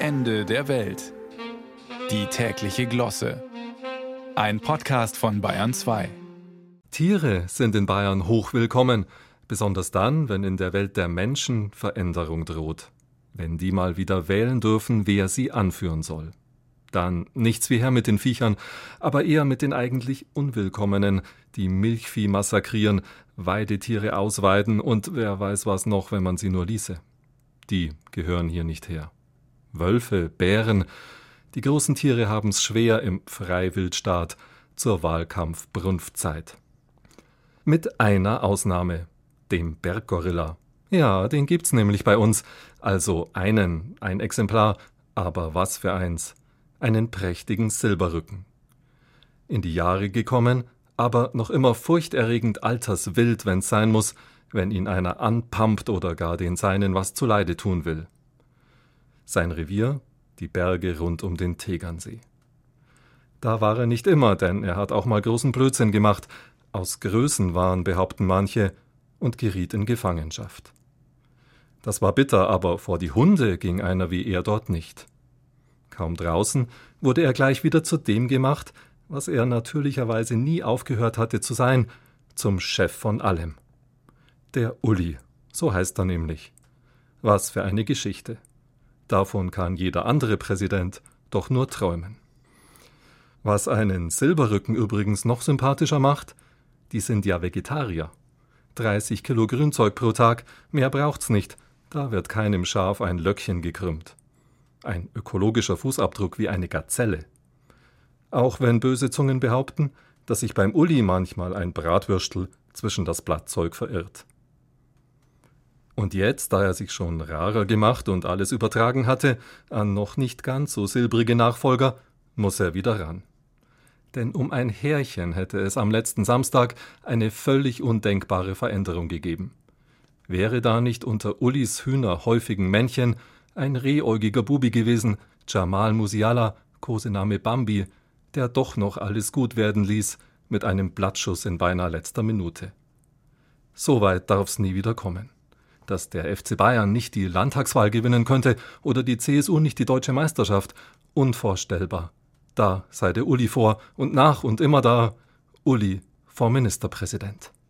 Ende der Welt. Die tägliche Glosse. Ein Podcast von Bayern 2. Tiere sind in Bayern hochwillkommen, besonders dann, wenn in der Welt der Menschen Veränderung droht. Wenn die mal wieder wählen dürfen, wer sie anführen soll. Dann nichts wie her mit den Viechern, aber eher mit den eigentlich Unwillkommenen, die Milchvieh massakrieren, Weidetiere ausweiden und wer weiß was noch, wenn man sie nur ließe. Die gehören hier nicht her. Wölfe, Bären, die großen Tiere haben's schwer im Freiwildstaat zur Wahlkampfbrunftzeit. Mit einer Ausnahme, dem Berggorilla. Ja, den gibt's nämlich bei uns, also einen, ein Exemplar, aber was für eins einen prächtigen Silberrücken. In die Jahre gekommen, aber noch immer furchterregend alterswild, wenn's sein muss, wenn ihn einer anpampt oder gar den Seinen was zuleide tun will. Sein Revier die Berge rund um den Tegernsee. Da war er nicht immer, denn er hat auch mal großen Blödsinn gemacht, aus Größenwahn behaupten manche, und geriet in Gefangenschaft. Das war bitter, aber vor die Hunde ging einer wie er dort nicht. Kaum draußen wurde er gleich wieder zu dem gemacht, was er natürlicherweise nie aufgehört hatte zu sein, zum Chef von allem. Der Uli, so heißt er nämlich. Was für eine Geschichte. Davon kann jeder andere Präsident doch nur träumen. Was einen Silberrücken übrigens noch sympathischer macht, die sind ja Vegetarier. 30 Kilo Grünzeug pro Tag, mehr braucht's nicht, da wird keinem Schaf ein Löckchen gekrümmt ein ökologischer Fußabdruck wie eine Gazelle. Auch wenn böse Zungen behaupten, dass sich beim Uli manchmal ein Bratwürstel zwischen das Blattzeug verirrt. Und jetzt, da er sich schon rarer gemacht und alles übertragen hatte an noch nicht ganz so silbrige Nachfolger, muss er wieder ran. Denn um ein Härchen hätte es am letzten Samstag eine völlig undenkbare Veränderung gegeben. Wäre da nicht unter Ulis Hühner häufigen Männchen ein rehäugiger Bubi gewesen, Jamal Musiala, Kosename Bambi, der doch noch alles gut werden ließ, mit einem Blattschuss in beinahe letzter Minute. So weit darf's nie wieder kommen. Dass der FC Bayern nicht die Landtagswahl gewinnen könnte oder die CSU nicht die deutsche Meisterschaft, unvorstellbar. Da sei der Uli vor und nach und immer da, Uli vor Ministerpräsident.